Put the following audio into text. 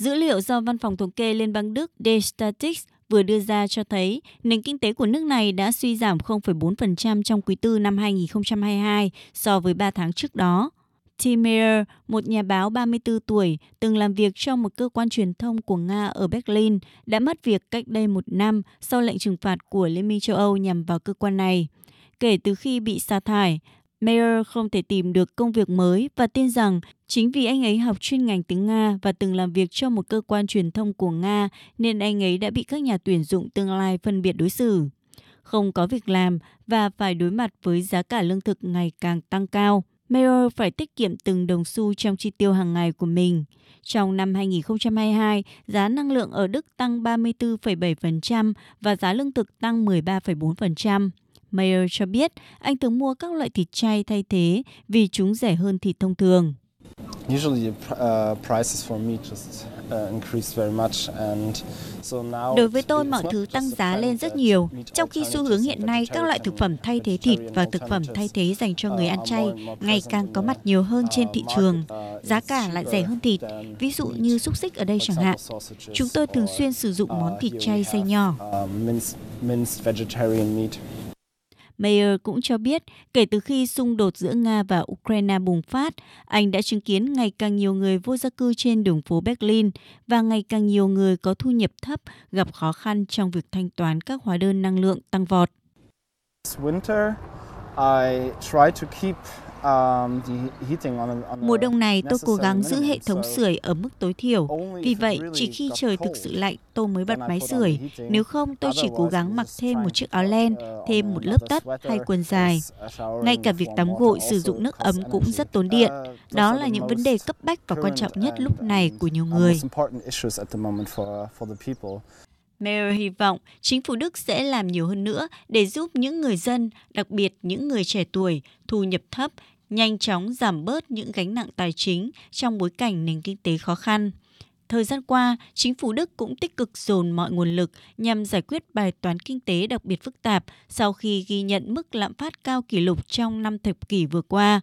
Dữ liệu do Văn phòng Thống kê Liên bang Đức D-Statistics vừa đưa ra cho thấy nền kinh tế của nước này đã suy giảm 0,4% trong quý tư năm 2022 so với 3 tháng trước đó. Tim Meyer, một nhà báo 34 tuổi, từng làm việc trong một cơ quan truyền thông của Nga ở Berlin, đã mất việc cách đây một năm sau lệnh trừng phạt của Liên minh châu Âu nhằm vào cơ quan này. Kể từ khi bị sa thải, Mayer không thể tìm được công việc mới và tin rằng chính vì anh ấy học chuyên ngành tiếng Nga và từng làm việc cho một cơ quan truyền thông của Nga nên anh ấy đã bị các nhà tuyển dụng tương lai phân biệt đối xử. Không có việc làm và phải đối mặt với giá cả lương thực ngày càng tăng cao. Mayer phải tiết kiệm từng đồng xu trong chi tiêu hàng ngày của mình. Trong năm 2022, giá năng lượng ở Đức tăng 34,7% và giá lương thực tăng 13,4%. Mayer cho biết anh thường mua các loại thịt chay thay thế vì chúng rẻ hơn thịt thông thường. Đối với tôi, mọi thứ tăng giá lên rất nhiều, trong khi xu hướng hiện nay các loại thực phẩm thay thế thịt và thực phẩm thay thế dành cho người ăn chay ngày càng có mặt nhiều hơn trên thị trường. Giá cả lại rẻ hơn thịt, ví dụ như xúc xích ở đây chẳng hạn. Chúng tôi thường xuyên sử dụng món thịt chay xay nhỏ. Mayer cũng cho biết, kể từ khi xung đột giữa Nga và Ukraine bùng phát, anh đã chứng kiến ngày càng nhiều người vô gia cư trên đường phố Berlin và ngày càng nhiều người có thu nhập thấp gặp khó khăn trong việc thanh toán các hóa đơn năng lượng tăng vọt. Winter, I try to keep Mùa đông này tôi cố gắng giữ hệ thống sưởi ở mức tối thiểu. Vì vậy, chỉ khi trời thực sự lạnh tôi mới bật máy sưởi. Nếu không, tôi chỉ cố gắng mặc thêm một chiếc áo len, thêm một lớp tất hay quần dài. Ngay cả việc tắm gội sử dụng nước ấm cũng rất tốn điện. Đó là những vấn đề cấp bách và quan trọng nhất lúc này của nhiều người. Mayer hy vọng chính phủ Đức sẽ làm nhiều hơn nữa để giúp những người dân, đặc biệt những người trẻ tuổi, thu nhập thấp, nhanh chóng giảm bớt những gánh nặng tài chính trong bối cảnh nền kinh tế khó khăn. Thời gian qua, chính phủ Đức cũng tích cực dồn mọi nguồn lực nhằm giải quyết bài toán kinh tế đặc biệt phức tạp sau khi ghi nhận mức lạm phát cao kỷ lục trong năm thập kỷ vừa qua,